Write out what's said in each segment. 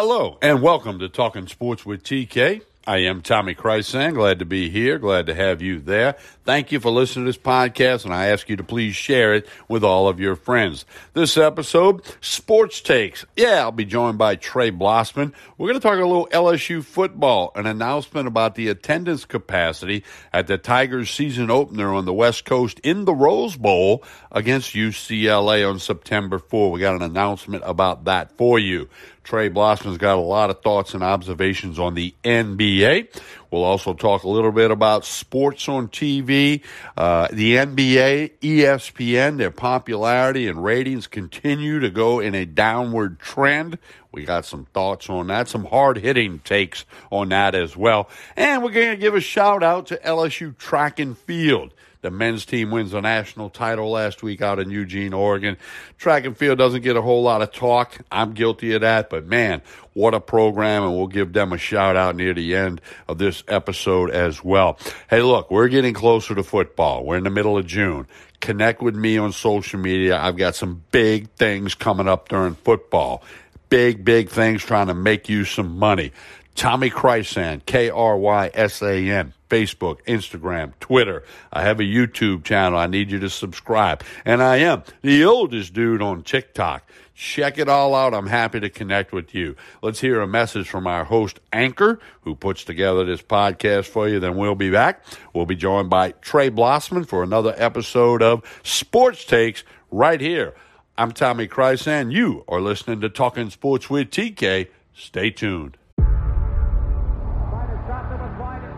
Hello, and welcome to Talking Sports with TK. I am Tommy Krysan. Glad to be here. Glad to have you there. Thank you for listening to this podcast, and I ask you to please share it with all of your friends. This episode, sports takes. Yeah, I'll be joined by Trey Blossman. We're going to talk a little LSU football, an announcement about the attendance capacity at the Tigers season opener on the West Coast in the Rose Bowl against UCLA on September 4. We got an announcement about that for you. Trey Blossman's got a lot of thoughts and observations on the NBA. We'll also talk a little bit about sports on TV, uh, the NBA, ESPN, their popularity and ratings continue to go in a downward trend. We got some thoughts on that, some hard hitting takes on that as well. And we're going to give a shout out to LSU track and field. The men's team wins the national title last week out in Eugene, Oregon. Track and field doesn't get a whole lot of talk. I'm guilty of that, but man, what a program, and we'll give them a shout out near the end of this episode as well. Hey, look, we're getting closer to football. We're in the middle of June. Connect with me on social media. I've got some big things coming up during football. Big, big things trying to make you some money. Tommy Krysan, K R Y S A N, Facebook, Instagram, Twitter. I have a YouTube channel. I need you to subscribe. And I am the oldest dude on TikTok. Check it all out. I'm happy to connect with you. Let's hear a message from our host, Anchor, who puts together this podcast for you. Then we'll be back. We'll be joined by Trey Blossman for another episode of Sports Takes right here. I'm Tommy Krysan. You are listening to Talking Sports with TK. Stay tuned.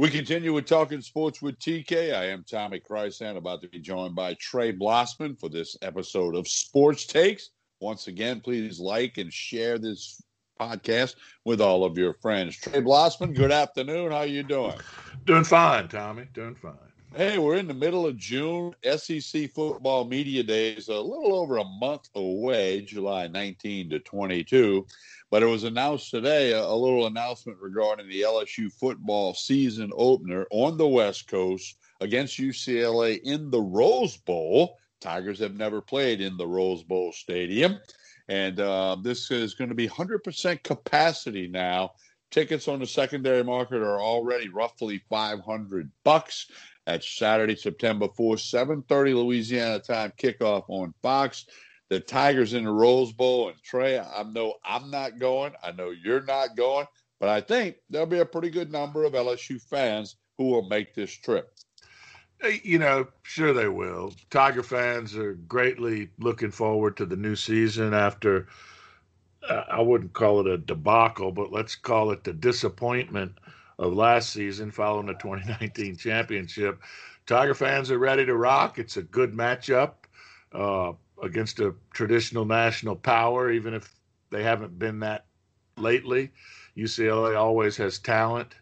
We continue with talking sports with TK. I am Tommy Krysan, about to be joined by Trey Blossman for this episode of Sports Takes. Once again, please like and share this podcast with all of your friends. Trey Blossman, good afternoon. How are you doing? Doing fine, Tommy. Doing fine. Hey, we're in the middle of June. SEC football media days a little over a month away, July 19 to 22. But it was announced today a, a little announcement regarding the LSU football season opener on the West Coast against UCLA in the Rose Bowl. Tigers have never played in the Rose Bowl Stadium. And uh, this is going to be 100% capacity now. Tickets on the secondary market are already roughly 500 bucks. That's Saturday, September 4th, 7:30 Louisiana time kickoff on Fox the Tigers in the Rose Bowl. And Trey, I know I'm not going. I know you're not going, but I think there'll be a pretty good number of LSU fans who will make this trip. You know, sure they will. Tiger fans are greatly looking forward to the new season after, uh, I wouldn't call it a debacle, but let's call it the disappointment of last season following the 2019 championship. Tiger fans are ready to rock. It's a good matchup. Uh, against a traditional national power, even if they haven't been that lately. UCLA always has talent.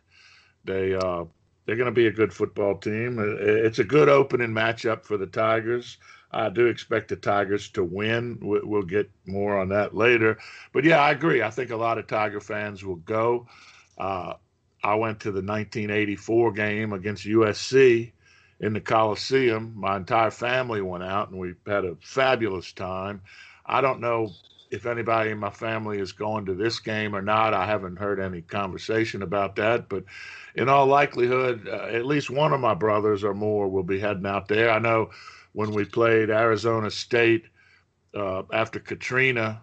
They uh, they're going to be a good football team. It's a good opening matchup for the Tigers. I do expect the Tigers to win. We'll get more on that later. But yeah, I agree. I think a lot of Tiger fans will go. Uh, I went to the 1984 game against USC in the Coliseum. My entire family went out and we had a fabulous time. I don't know if anybody in my family is going to this game or not. I haven't heard any conversation about that, but in all likelihood, uh, at least one of my brothers or more will be heading out there. I know when we played Arizona State uh, after Katrina,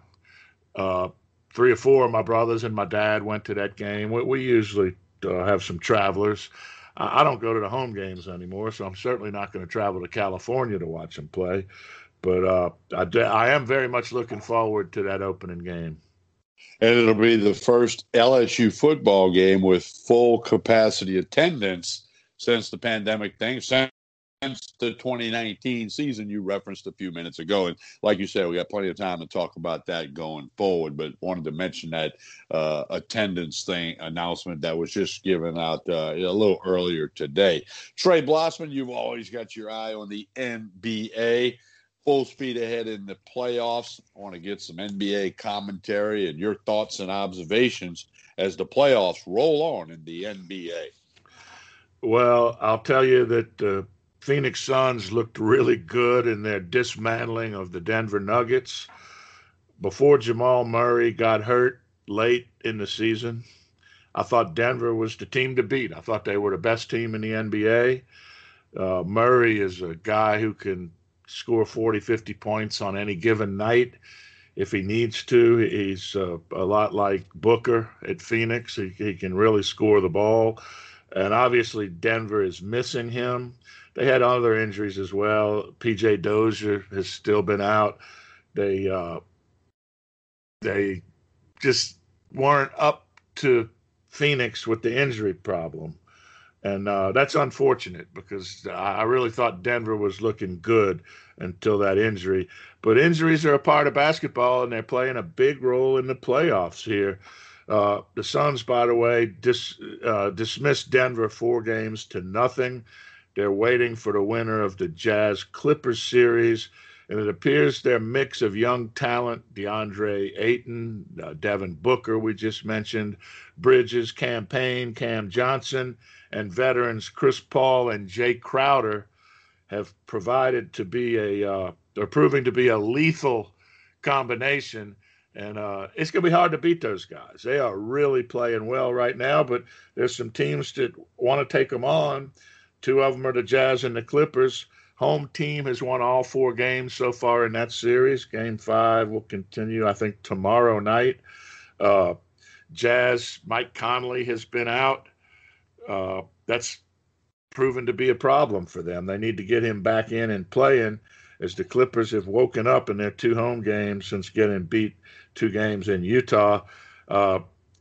uh, three or four of my brothers and my dad went to that game. We, we usually uh, have some travelers. I don't go to the home games anymore, so I'm certainly not going to travel to California to watch them play. But uh, I, I am very much looking forward to that opening game. And it'll be the first LSU football game with full capacity attendance since the pandemic thing, since against the 2019 season you referenced a few minutes ago. And like you said, we got plenty of time to talk about that going forward. But wanted to mention that uh, attendance thing announcement that was just given out uh, a little earlier today. Trey Blossman, you've always got your eye on the NBA. Full speed ahead in the playoffs. I want to get some NBA commentary and your thoughts and observations as the playoffs roll on in the NBA. Well, I'll tell you that uh, Phoenix Suns looked really good in their dismantling of the Denver Nuggets. Before Jamal Murray got hurt late in the season, I thought Denver was the team to beat. I thought they were the best team in the NBA. Uh, Murray is a guy who can score 40, 50 points on any given night if he needs to. He's uh, a lot like Booker at Phoenix. He, he can really score the ball. And obviously, Denver is missing him. They had other injuries as well. PJ Dozier has still been out. They uh, they just weren't up to Phoenix with the injury problem, and uh, that's unfortunate because I really thought Denver was looking good until that injury. But injuries are a part of basketball, and they're playing a big role in the playoffs here. Uh, the Suns, by the way, dis, uh, dismissed Denver four games to nothing. They're waiting for the winner of the Jazz Clippers series. And it appears their mix of young talent, DeAndre Ayton, uh, Devin Booker, we just mentioned, Bridges, Cam Payne, Cam Johnson, and veterans Chris Paul and Jae Crowder have provided to be a, uh, they're proving to be a lethal combination. And uh, it's going to be hard to beat those guys. They are really playing well right now, but there's some teams that want to take them on. Two of them are the Jazz and the Clippers. Home team has won all four games so far in that series. Game five will continue, I think, tomorrow night. Uh, Jazz, Mike Conley has been out. Uh, that's proven to be a problem for them. They need to get him back in and playing as the Clippers have woken up in their two home games since getting beat two games in Utah. Uh,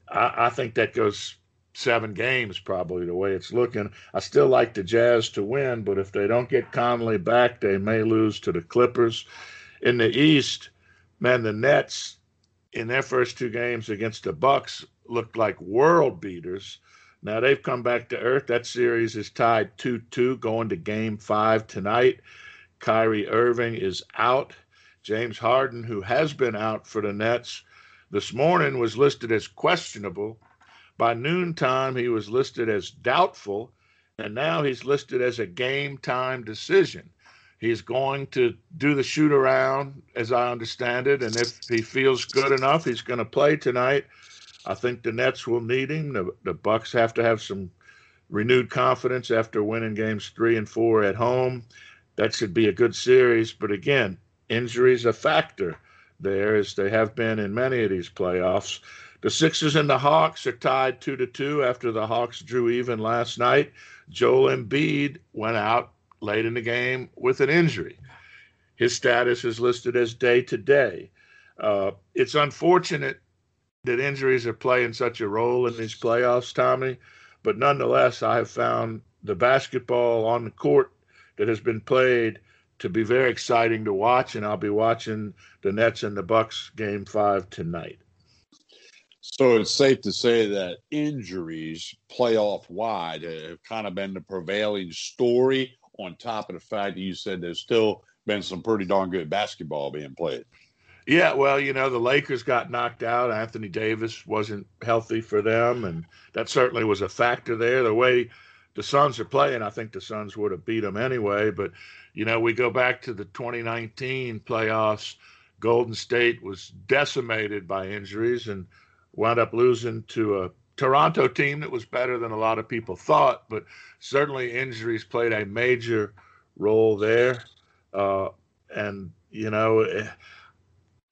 I, I, think that goes seven games, probably the way it's looking. I still like the Jazz to win, but if they don't get Conley back, they may lose to the Clippers. In the East, man, the Nets in their first two games against the Bucks looked like world beaters. Now they've come back to earth. That series is tied 2 2 going to game five tonight. Kyrie Irving is out. James Harden, who has been out for the Nets, this morning was listed as questionable by noontime, he was listed as doubtful, and now he's listed as a game time decision. He's going to do the shoot around, as I understand it, and if he feels good enough, he's going to play tonight. I think the Nets will need him. The, the Bucks have to have some renewed confidence after winning games three and four at home. That should be a good series, but again, injuries a factor there, as they have been in many of these playoffs. The Sixers and the Hawks are tied two to two after the Hawks drew even last night. Joel Embiid went out late in the game with an injury. His status is listed as day to day. Uh, it's unfortunate that injuries are playing such a role in these playoffs, Tommy, but nonetheless, I have found the basketball on the court that has been played to be very exciting to watch, and I'll be watching the Nets and the Bucks game five tonight. So it's safe to say that injuries, playoff wide, have kind of been the prevailing story. On top of the fact that you said there's still been some pretty darn good basketball being played. Yeah, well, you know, the Lakers got knocked out. Anthony Davis wasn't healthy for them, and that certainly was a factor there. The way the Suns are playing, I think the Suns would have beat them anyway. But, you know, we go back to the 2019 playoffs. Golden State was decimated by injuries, and wound up losing to a Toronto team that was better than a lot of people thought, but certainly injuries played a major role there. Uh, and, you know, eh,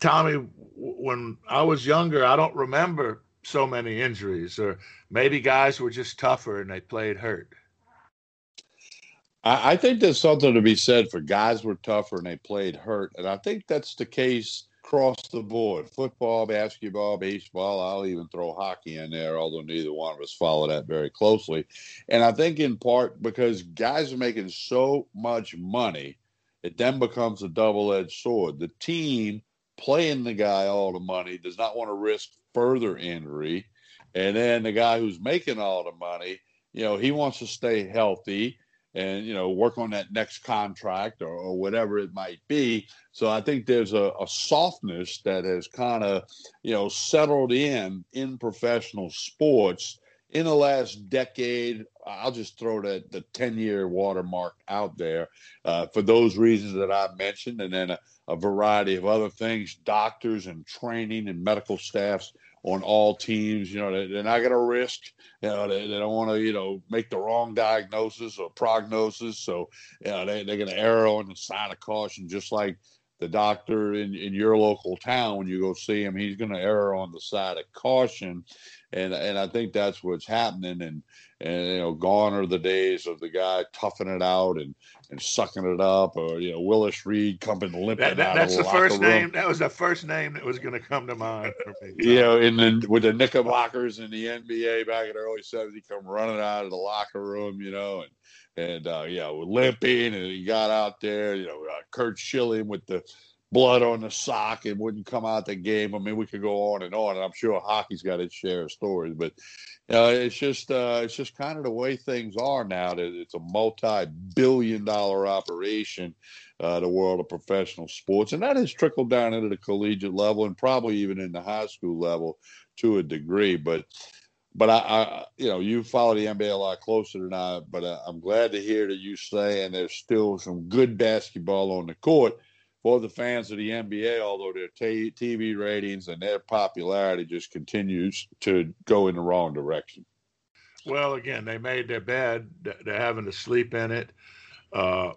Tommy, when I was younger, I don't remember so many injuries, or maybe guys were just tougher and they played hurt. I, I think there's something to be said for guys were tougher and they played hurt. And I think that's the case across the board football, basketball, baseball. I'll even throw hockey in there, although neither one of us follow that very closely. And I think in part because guys are making so much money, it then becomes a double edged sword. The team playing the guy all the money does not want to risk further injury. And then the guy who's making all the money, you know, he wants to stay healthy and you know work on that next contract or, or whatever it might be. So i think there's a, a softness that has kind of you know settled in in professional sports in the last decade. I'll just throw that the 10 year watermark out there uh, for those reasons that i mentioned and then a, a variety of other things doctors and training and medical staffs on all teams. You know, they, are not going to risk. You know, they, they don't want to, you know, make the wrong diagnosis or prognosis. So, you know, they, they're going to err on the side of caution, just like the doctor in, in your local town when you go see him. He's going to err on the side of caution, and and I think that's what's happening. And and you know, gone are the days of the guy toughing it out and and sucking it up, or you know, Willis Reed coming limping that, that, out That's of the, the first room. name. That was the first name that was going to come to mind for me. you know, and then with the Knickerbockers in the NBA back in the early '70s, he come running out of the locker room, you know, and and uh, yeah, limping, and he got out there. You know, uh, Curt Schilling with the blood on the sock and wouldn't come out the game. I mean, we could go on and on, and I'm sure hockey's got its share of stories, but know, it's just uh, it's just kind of the way things are now. That it's a multi-billion-dollar operation, uh, the world of professional sports, and that has trickled down into the collegiate level and probably even in the high school level to a degree. But but I, I, you know, you follow the NBA a lot closer than I. But uh, I'm glad to hear that you say, and there's still some good basketball on the court for the fans of the NBA. Although their t- TV ratings and their popularity just continues to go in the wrong direction. Well, again, they made their bed; they're having to sleep in it. Uh,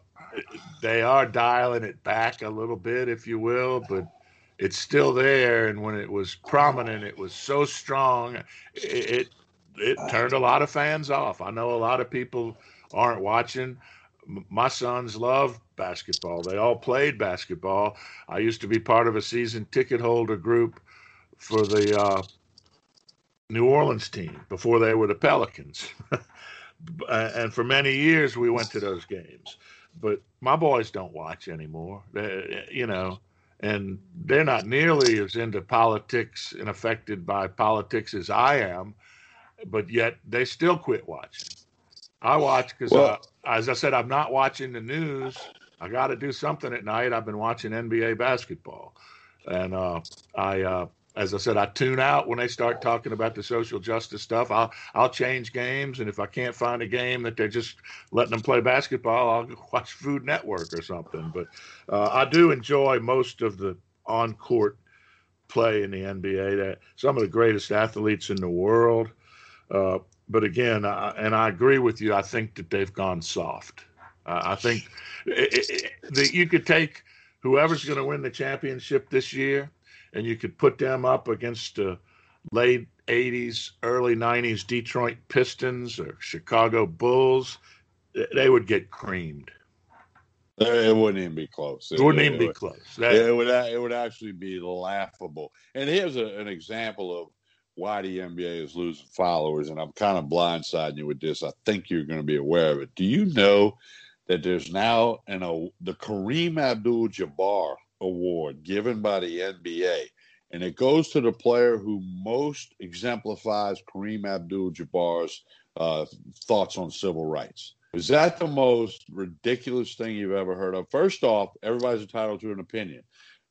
they are dialing it back a little bit, if you will, but it's still there. And when it was prominent, it was so strong, it, it, it turned a lot of fans off. I know a lot of people aren't watching. My sons love basketball. They all played basketball. I used to be part of a season ticket holder group for the uh, New Orleans team before they were the Pelicans. and for many years, we went to those games. But my boys don't watch anymore. They, you know, and they're not nearly as into politics and affected by politics as I am, but yet they still quit watching. I watch because, well, as I said, I'm not watching the news. I got to do something at night. I've been watching NBA basketball, and uh, I, uh, as I said, I tune out when they start talking about the social justice stuff. I'll I'll change games, and if I can't find a game that they're just letting them play basketball, I'll watch Food Network or something. But uh, I do enjoy most of the on court play in the NBA. That some of the greatest athletes in the world. Uh, but again, I, and I agree with you. I think that they've gone soft. Uh, I think that you could take whoever's going to win the championship this year, and you could put them up against the late '80s, early '90s Detroit Pistons or Chicago Bulls. They would get creamed. It wouldn't even be close. It, wouldn't even be close. That, it would. It would actually be laughable. And here's a, an example of why the NBA is losing followers, and I'm kind of blindsiding you with this. I think you're going to be aware of it. Do you know that there's now an a, the Kareem Abdul-Jabbar Award given by the NBA, and it goes to the player who most exemplifies Kareem Abdul-Jabbar's uh, thoughts on civil rights. Is that the most ridiculous thing you've ever heard of? First off, everybody's entitled to an opinion,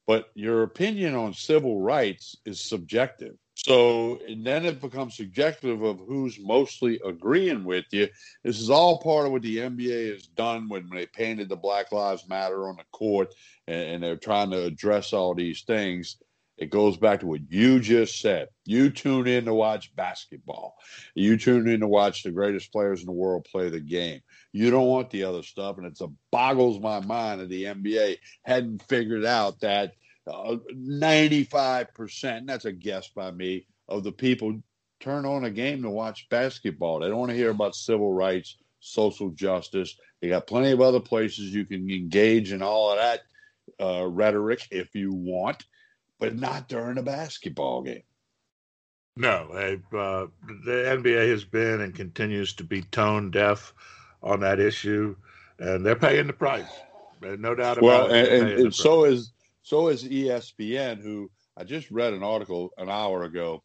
but your opinion on civil rights is subjective. So then it becomes subjective of who's mostly agreeing with you. This is all part of what the NBA has done when they painted the Black Lives Matter on the court and, and they're trying to address all these things. It goes back to what you just said. You tune in to watch basketball. You tune in to watch the greatest players in the world play the game. You don't want the other stuff. And it boggles my mind that the NBA hadn't figured out that – 95%, that's a guess by me, of the people turn on a game to watch basketball. They don't want to hear about civil rights, social justice. They got plenty of other places you can engage in all of that uh, rhetoric if you want. But not during a basketball game. No, uh, the NBA has been and continues to be tone deaf on that issue, and they're paying the price. No doubt about well, it. Well, and, and, and so is so is ESPN, who I just read an article an hour ago.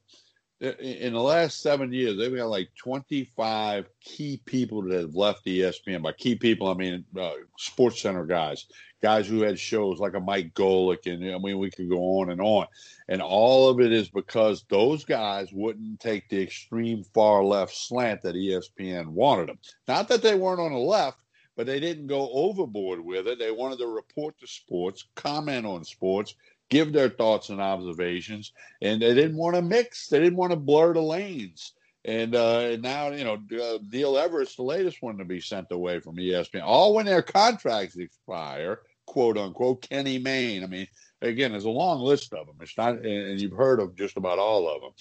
In the last seven years, they've got like 25 key people that have left ESPN. By key people, I mean uh, Sports Center guys, guys who had shows like a Mike Golic, and I mean we could go on and on. And all of it is because those guys wouldn't take the extreme far left slant that ESPN wanted them. Not that they weren't on the left, but they didn't go overboard with it. They wanted to report the sports, comment on sports, give their thoughts and observations, and they didn't want to mix. They didn't want to blur the lanes. And uh, now, you know, uh, Neil Everett's the latest one to be sent away from ESPN. All when their contracts expire, quote unquote. Kenny Mayne. I mean, again, there's a long list of them. It's not, and you've heard of just about all of them.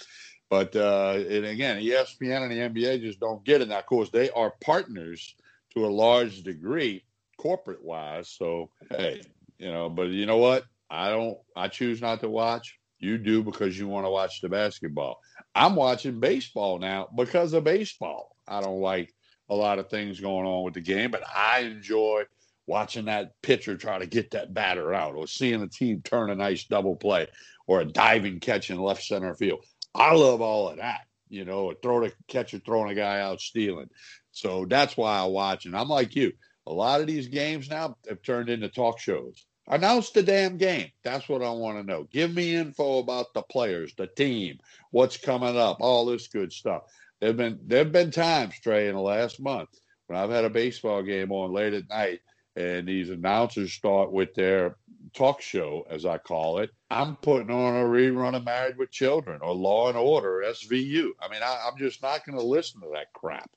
But uh, and again, ESPN and the NBA just don't get it. Now, of course, they are partners to a large degree, corporate wise. So, hey, you know, but you know what? I don't, I choose not to watch. You do because you want to watch the basketball. I'm watching baseball now because of baseball. I don't like a lot of things going on with the game, but I enjoy watching that pitcher try to get that batter out or seeing a team turn a nice double play or a diving catch in left center field. I love all of that, you know, a throw to catcher throwing a guy out stealing. So that's why I watch. And I'm like you. A lot of these games now have turned into talk shows. Announce the damn game. That's what I want to know. Give me info about the players, the team, what's coming up, all this good stuff. There've been there've been times, Trey, in the last month when I've had a baseball game on late at night, and these announcers start with their talk show, as I call it. I'm putting on a rerun of Married with Children or Law and Order SVU. I mean, I, I'm just not going to listen to that crap.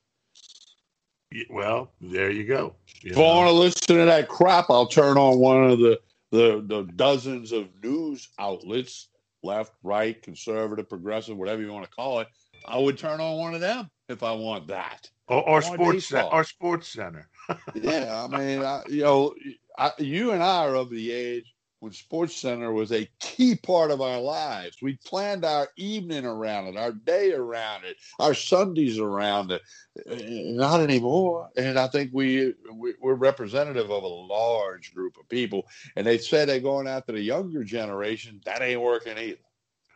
Well, there you go. You if know. I want to listen to that crap, I'll turn on one of the, the the dozens of news outlets, left, right, conservative, progressive, whatever you want to call it. I would turn on one of them if I want that. Or, or sports center, or sports center. yeah, I mean, I, you know, I, you and I are of the age when Sports Center was a key part of our lives. We planned our evening around it, our day around it, our Sundays around it. Not anymore. And I think we, we are representative of a large group of people. And they said they're going after the younger generation. That ain't working either.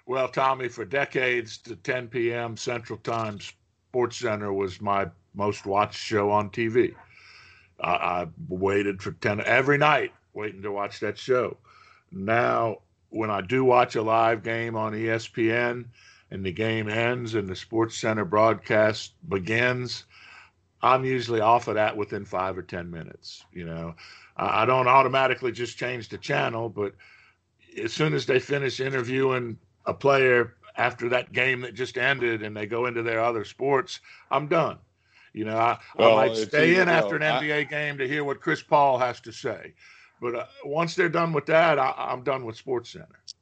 Well, Tommy, for decades, the 10 p.m. Central Time Sports Center was my most watched show on TV. I, I waited for 10 every night, waiting to watch that show now when I do watch a live game on ESPN and the game ends and the Sports Center broadcast begins, I'm usually off of that within five or 10 minutes. You know, I don't automatically just change the channel, but as soon as they finish interviewing a player after that game that just ended and they go into their other sports, I'm done. You know, I, well, I might stay in after an NBA I, game to hear what Chris Paul has to say. But uh, once they're done with that, I, am done with Sports Center. As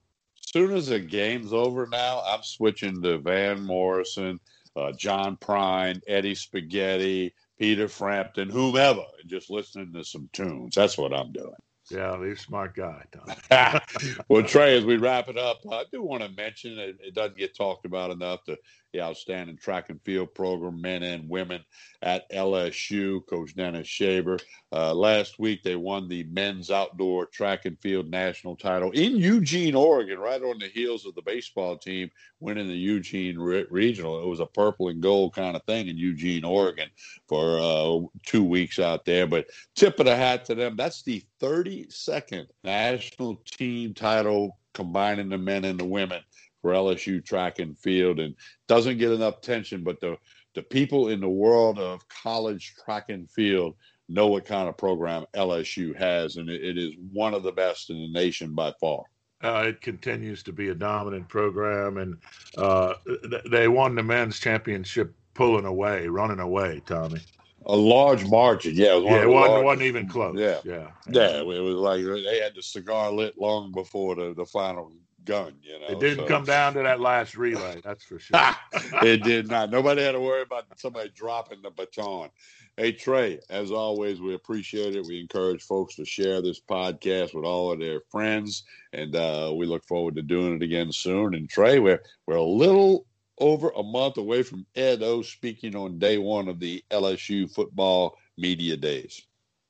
soon as the game's over now, I'm switching to Van Morrison, uh, John Prine, Eddie Spaghetti, Peter Frampton, whomever, and just listening to some tunes. That's what I'm doing. Yeah, he's a smart guy, well, Trey, as we wrap it up, I do want to mention it, it doesn't get talked about enough the, the outstanding track and field program, men and women at LSU, Coach Dennis Shaver. Uh, last week, they won the men's outdoor track and field national title in Eugene, Oregon, right on the heels of the baseball team winning the Eugene re- regional. It was a purple and gold kind of thing in Eugene, Oregon for uh, two weeks out there. But tip of the hat to them. That's the 32nd national team title combining the men and the women for LSU track and field and doesn't get enough attention, but the the people in the world of college track and field know what kind of program LSU has, and it, it is one of the best in the nation by far. Uh, it continues to be a dominant program, and uh, th- they won the men's championship pulling away, running away, Tommy. A large margin, yeah. It, yeah, it wasn't, wasn't, even close. Yeah. yeah, yeah. It was like they had the cigar lit long before the, the final gun. You know, It didn't so- come down to that last relay, that's for sure. it did not. Nobody had to worry about somebody dropping the baton. Hey Trey, as always, we appreciate it. We encourage folks to share this podcast with all of their friends, and uh, we look forward to doing it again soon. And Trey, we're we're a little over a month away from Ed O speaking on day one of the LSU football media days.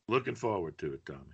Looking forward to it, Tommy.